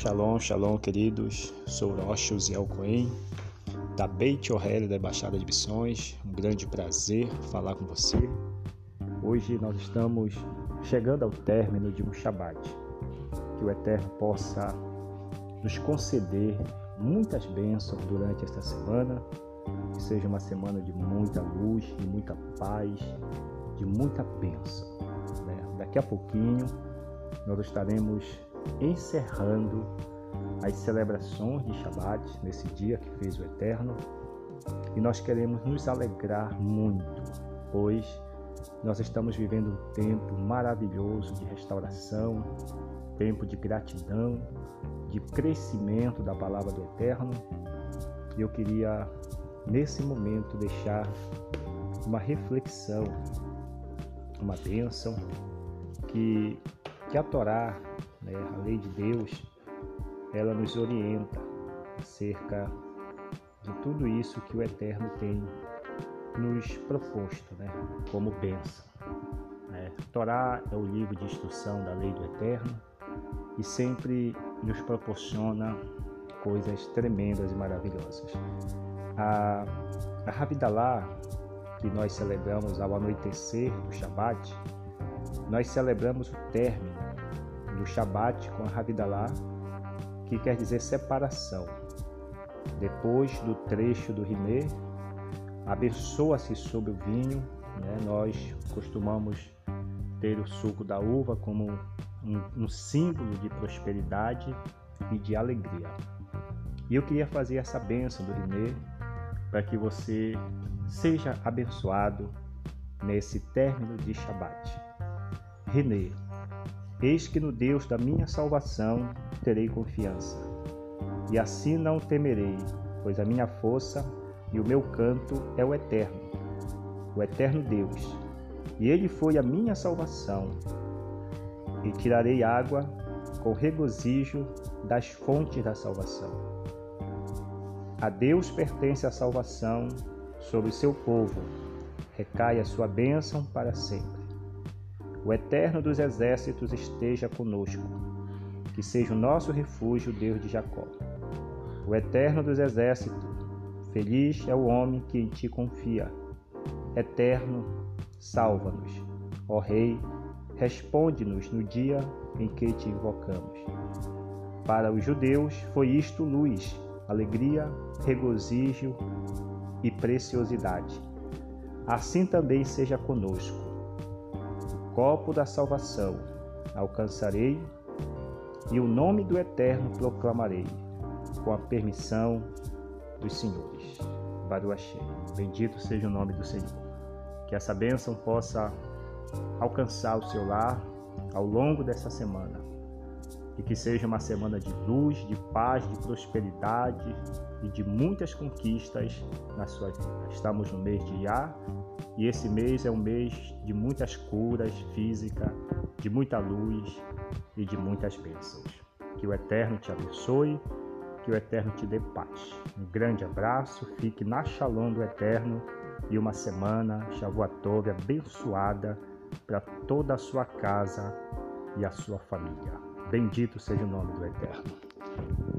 Shalom, shalom, queridos. Sou Rocha Uziel Cohen, da Beit O'Reilly da Embaixada de Missões. Um grande prazer falar com você. Hoje nós estamos chegando ao término de um Shabat. Que o Eterno possa nos conceder muitas bênçãos durante esta semana. Que seja uma semana de muita luz, de muita paz, de muita bênção. Né? Daqui a pouquinho nós estaremos encerrando as celebrações de Shabat nesse dia que fez o Eterno. E nós queremos nos alegrar muito, pois nós estamos vivendo um tempo maravilhoso de restauração, tempo de gratidão, de crescimento da palavra do Eterno. E eu queria, nesse momento, deixar uma reflexão, uma bênção que, que a Torá né, a lei de Deus, ela nos orienta acerca de tudo isso que o Eterno tem nos proposto, né, como bênção. Né? Torá é o livro de instrução da lei do Eterno e sempre nos proporciona coisas tremendas e maravilhosas. A, a Rabidalah, que nós celebramos ao anoitecer do Shabat, nós celebramos o término do Shabat com Havidalah, que quer dizer separação. Depois do trecho do Rimê, abençoa-se sobre o vinho. Né? Nós costumamos ter o suco da uva como um, um símbolo de prosperidade e de alegria. E eu queria fazer essa bênção do Rimê para que você seja abençoado nesse término de Shabat. Renê, Eis que no Deus da minha salvação terei confiança. E assim não temerei, pois a minha força e o meu canto é o Eterno, o Eterno Deus. E ele foi a minha salvação. E tirarei água com regozijo das fontes da salvação. A Deus pertence a salvação sobre o seu povo. Recai a sua bênção para sempre. O Eterno dos Exércitos esteja conosco. Que seja o nosso refúgio, Deus de Jacó. O Eterno dos Exércitos, feliz é o homem que em ti confia. Eterno, salva-nos. Ó Rei, responde-nos no dia em que te invocamos. Para os judeus foi isto luz, alegria, regozijo e preciosidade. Assim também seja conosco copo da salvação alcançarei e o nome do Eterno proclamarei, com a permissão dos senhores. Baruachê. Bendito seja o nome do Senhor. Que essa bênção possa alcançar o seu lar ao longo dessa semana. E que seja uma semana de luz, de paz, de prosperidade e de muitas conquistas na sua vida. Estamos no mês de Iá e esse mês é um mês de muitas curas físicas, de muita luz e de muitas bênçãos. Que o Eterno te abençoe, que o Eterno te dê paz. Um grande abraço, fique na Shalom do Eterno e uma semana Shavuatov abençoada para toda a sua casa e a sua família. Bendito seja o nome do Eterno.